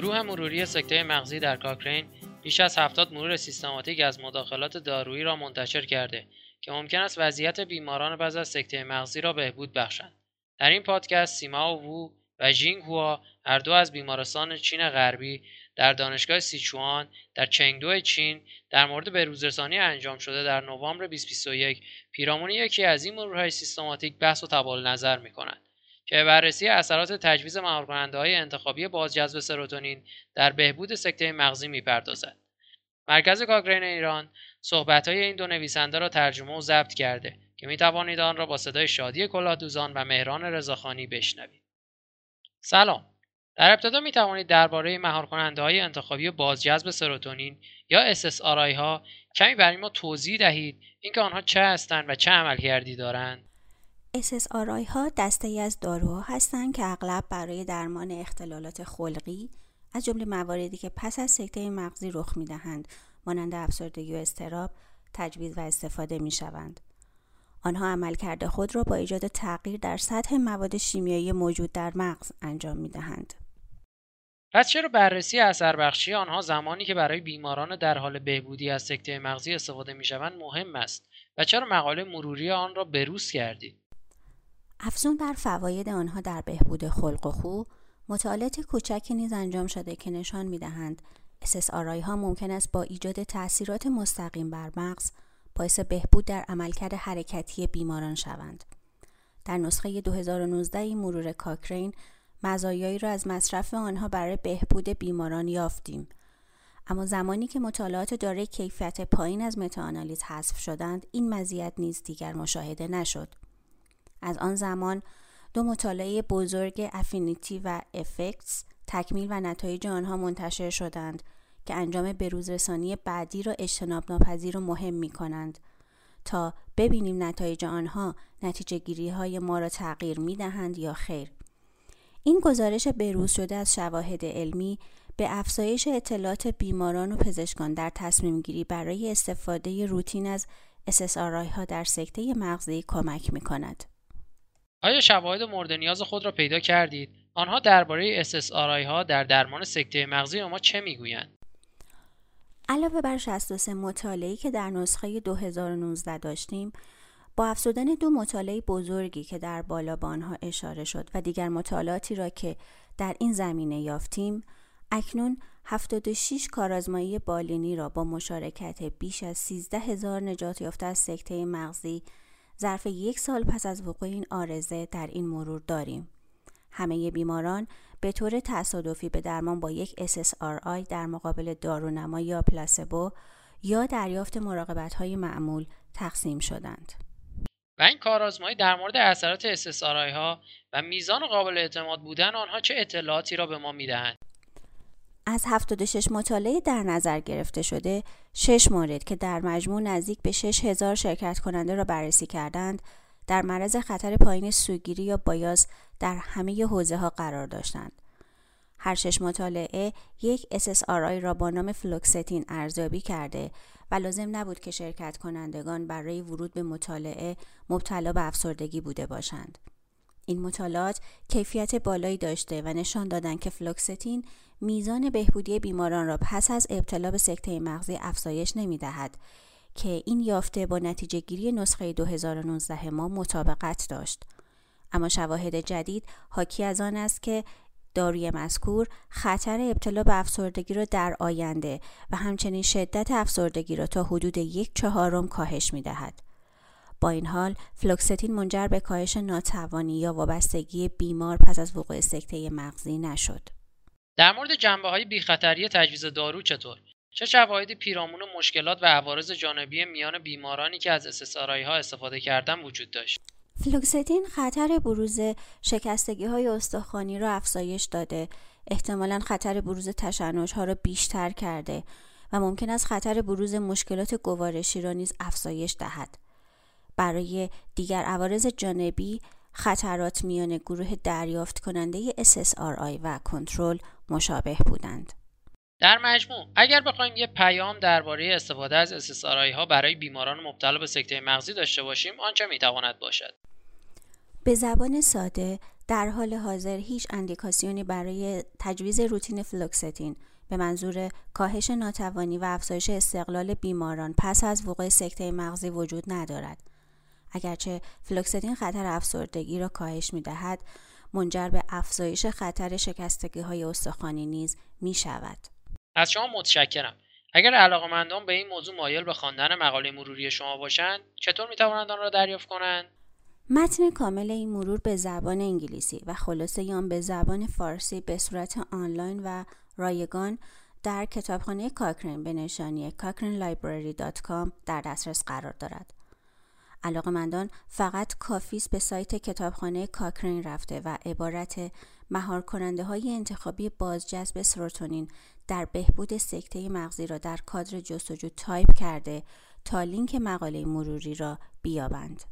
گروه مروری سکته مغزی در کاکرین بیش از هفتاد مرور سیستماتیک از مداخلات دارویی را منتشر کرده که ممکن است وضعیت بیماران بعد از سکته مغزی را بهبود بخشند. در این پادکست سیما وو و ژینگ هوا هر دو از بیمارستان چین غربی در دانشگاه سیچوان در چنگدو چین در مورد بروزرسانی انجام شده در نوامبر 2021 پیرامون یکی از این مرورهای سیستماتیک بحث و تبادل نظر می کنند که بررسی اثرات تجویز مهارکننده های انتخابی بازجذب سروتونین در بهبود سکته مغزی می‌پردازد. مرکز کاگرین ایران صحبت های این دو نویسنده را ترجمه و ضبط کرده که می توانید آن را با صدای شادی کلاهدوزان و مهران رضاخانی بشنوید. سلام در ابتدا می توانید درباره مهار کننده های انتخابی بازجذب سروتونین یا SSRI ها کمی برای ما توضیح دهید اینکه آنها چه هستند و چه عملکردی دارند SSRI ها دسته ای از داروها هستند که اغلب برای درمان اختلالات خلقی از جمله مواردی که پس از سکته مغزی رخ می دهند مانند افسردگی و استراب تجویز و استفاده می شوند. آنها عملکرد خود را با ایجاد تغییر در سطح مواد شیمیایی موجود در مغز انجام می دهند. پس چرا بررسی اثر بخشی آنها زمانی که برای بیماران در حال بهبودی از سکته مغزی استفاده می شوند مهم است و چرا مقاله مروری آن را بروز کردید؟ افزون بر فواید آنها در بهبود خلق و خو مطالعات کوچکی نیز انجام شده که نشان می دهند SSRI ها ممکن است با ایجاد تاثیرات مستقیم بر مغز باعث بهبود در عملکرد حرکتی بیماران شوند. در نسخه 2019 مرور کاکرین مزایایی را از مصرف آنها برای بهبود بیماران یافتیم. اما زمانی که مطالعات دارای کیفیت پایین از متاانالیز حذف شدند این مزیت نیز دیگر مشاهده نشد از آن زمان دو مطالعه بزرگ افینیتی و افکتس تکمیل و نتایج آنها منتشر شدند که انجام بروزرسانی بعدی را اجتناب ناپذیر و مهم می کنند تا ببینیم نتایج آنها نتیجه گیری های ما را تغییر می دهند یا خیر. این گزارش بروز شده از شواهد علمی به افزایش اطلاعات بیماران و پزشکان در تصمیم گیری برای استفاده روتین از SSRI ها در سکته مغزی کمک می کند. آیا شواهد مورد نیاز خود را پیدا کردید؟ آنها درباره SSRI ها در درمان سکته مغزی ما چه می‌گویند؟ علاوه بر 63 مطالعه‌ای که در نسخه 2019 داشتیم، با افزودن دو مطالعه بزرگی که در بالا به آنها اشاره شد و دیگر مطالعاتی را که در این زمینه یافتیم، اکنون 76 کارآزمایی بالینی را با مشارکت بیش از 13 هزار نجات یافته از سکته مغزی ظرف یک سال پس از وقوع این آرزه در این مرور داریم. همه بیماران به طور تصادفی به درمان با یک SSRI در مقابل دارونما یا پلاسبو یا دریافت مراقبت های معمول تقسیم شدند. و این کارآزمایی در مورد اثرات SSRI ها و میزان قابل اعتماد بودن آنها چه اطلاعاتی را به ما می‌دهند؟ از 76 مطالعه در نظر گرفته شده، 6 مورد که در مجموع نزدیک به 6000 شرکت کننده را بررسی کردند، در معرض خطر پایین سوگیری یا بایاس در همه حوزه ها قرار داشتند. هر شش مطالعه یک SSRI را با نام فلوکستین ارزیابی کرده و لازم نبود که شرکت کنندگان برای ورود به مطالعه مبتلا به افسردگی بوده باشند. این مطالعات کیفیت بالایی داشته و نشان دادند که فلوکستین میزان بهبودی بیماران را پس از ابتلا به سکته مغزی افزایش نمی دهد که این یافته با نتیجه گیری نسخه 2019 ما مطابقت داشت. اما شواهد جدید حاکی از آن است که داروی مذکور خطر ابتلا به افسردگی را در آینده و همچنین شدت افسردگی را تا حدود یک چهارم کاهش می دهد. با این حال فلوکستین منجر به کاهش ناتوانی یا وابستگی بیمار پس از وقوع سکته مغزی نشد. در مورد جنبه های بیخطری تجویز دارو چطور؟ چه شواهدی پیرامون مشکلات و عوارض جانبی میان بیمارانی که از اسسارایی ها استفاده کردن وجود داشت؟ فلوکستین خطر بروز شکستگی های استخوانی را افزایش داده احتمالا خطر بروز تشنج ها را بیشتر کرده و ممکن است خطر بروز مشکلات گوارشی را نیز افزایش دهد برای دیگر عوارض جانبی خطرات میان گروه دریافت کننده SSRI و کنترل مشابه بودند. در مجموع اگر بخوایم یه پیام درباره استفاده از SSRI ها برای بیماران مبتلا به سکته مغزی داشته باشیم آنچه می‌تواند باشد به زبان ساده در حال حاضر هیچ اندیکاسیونی برای تجویز روتین فلوکستین به منظور کاهش ناتوانی و افزایش استقلال بیماران پس از وقوع سکته مغزی وجود ندارد. اگرچه فلوکستین خطر افسردگی را کاهش می دهد، منجر به افزایش خطر شکستگی های استخوانی نیز می شود. از شما متشکرم. اگر علاقمندان به این موضوع مایل به خواندن مقاله مروری شما باشند چطور می توانند آن را دریافت کنند متن کامل این مرور به زبان انگلیسی و خلاصه آن به زبان فارسی به صورت آنلاین و رایگان در کتابخانه کاکرین به نشانی cochranelibrary.com در دسترس قرار دارد. علاقمندان فقط کافی به سایت کتابخانه کاکرین رفته و عبارت مهار کننده های انتخابی بازجذب سروتونین در بهبود سکته مغزی را در کادر جستجو تایپ کرده تا لینک مقاله مروری را بیابند.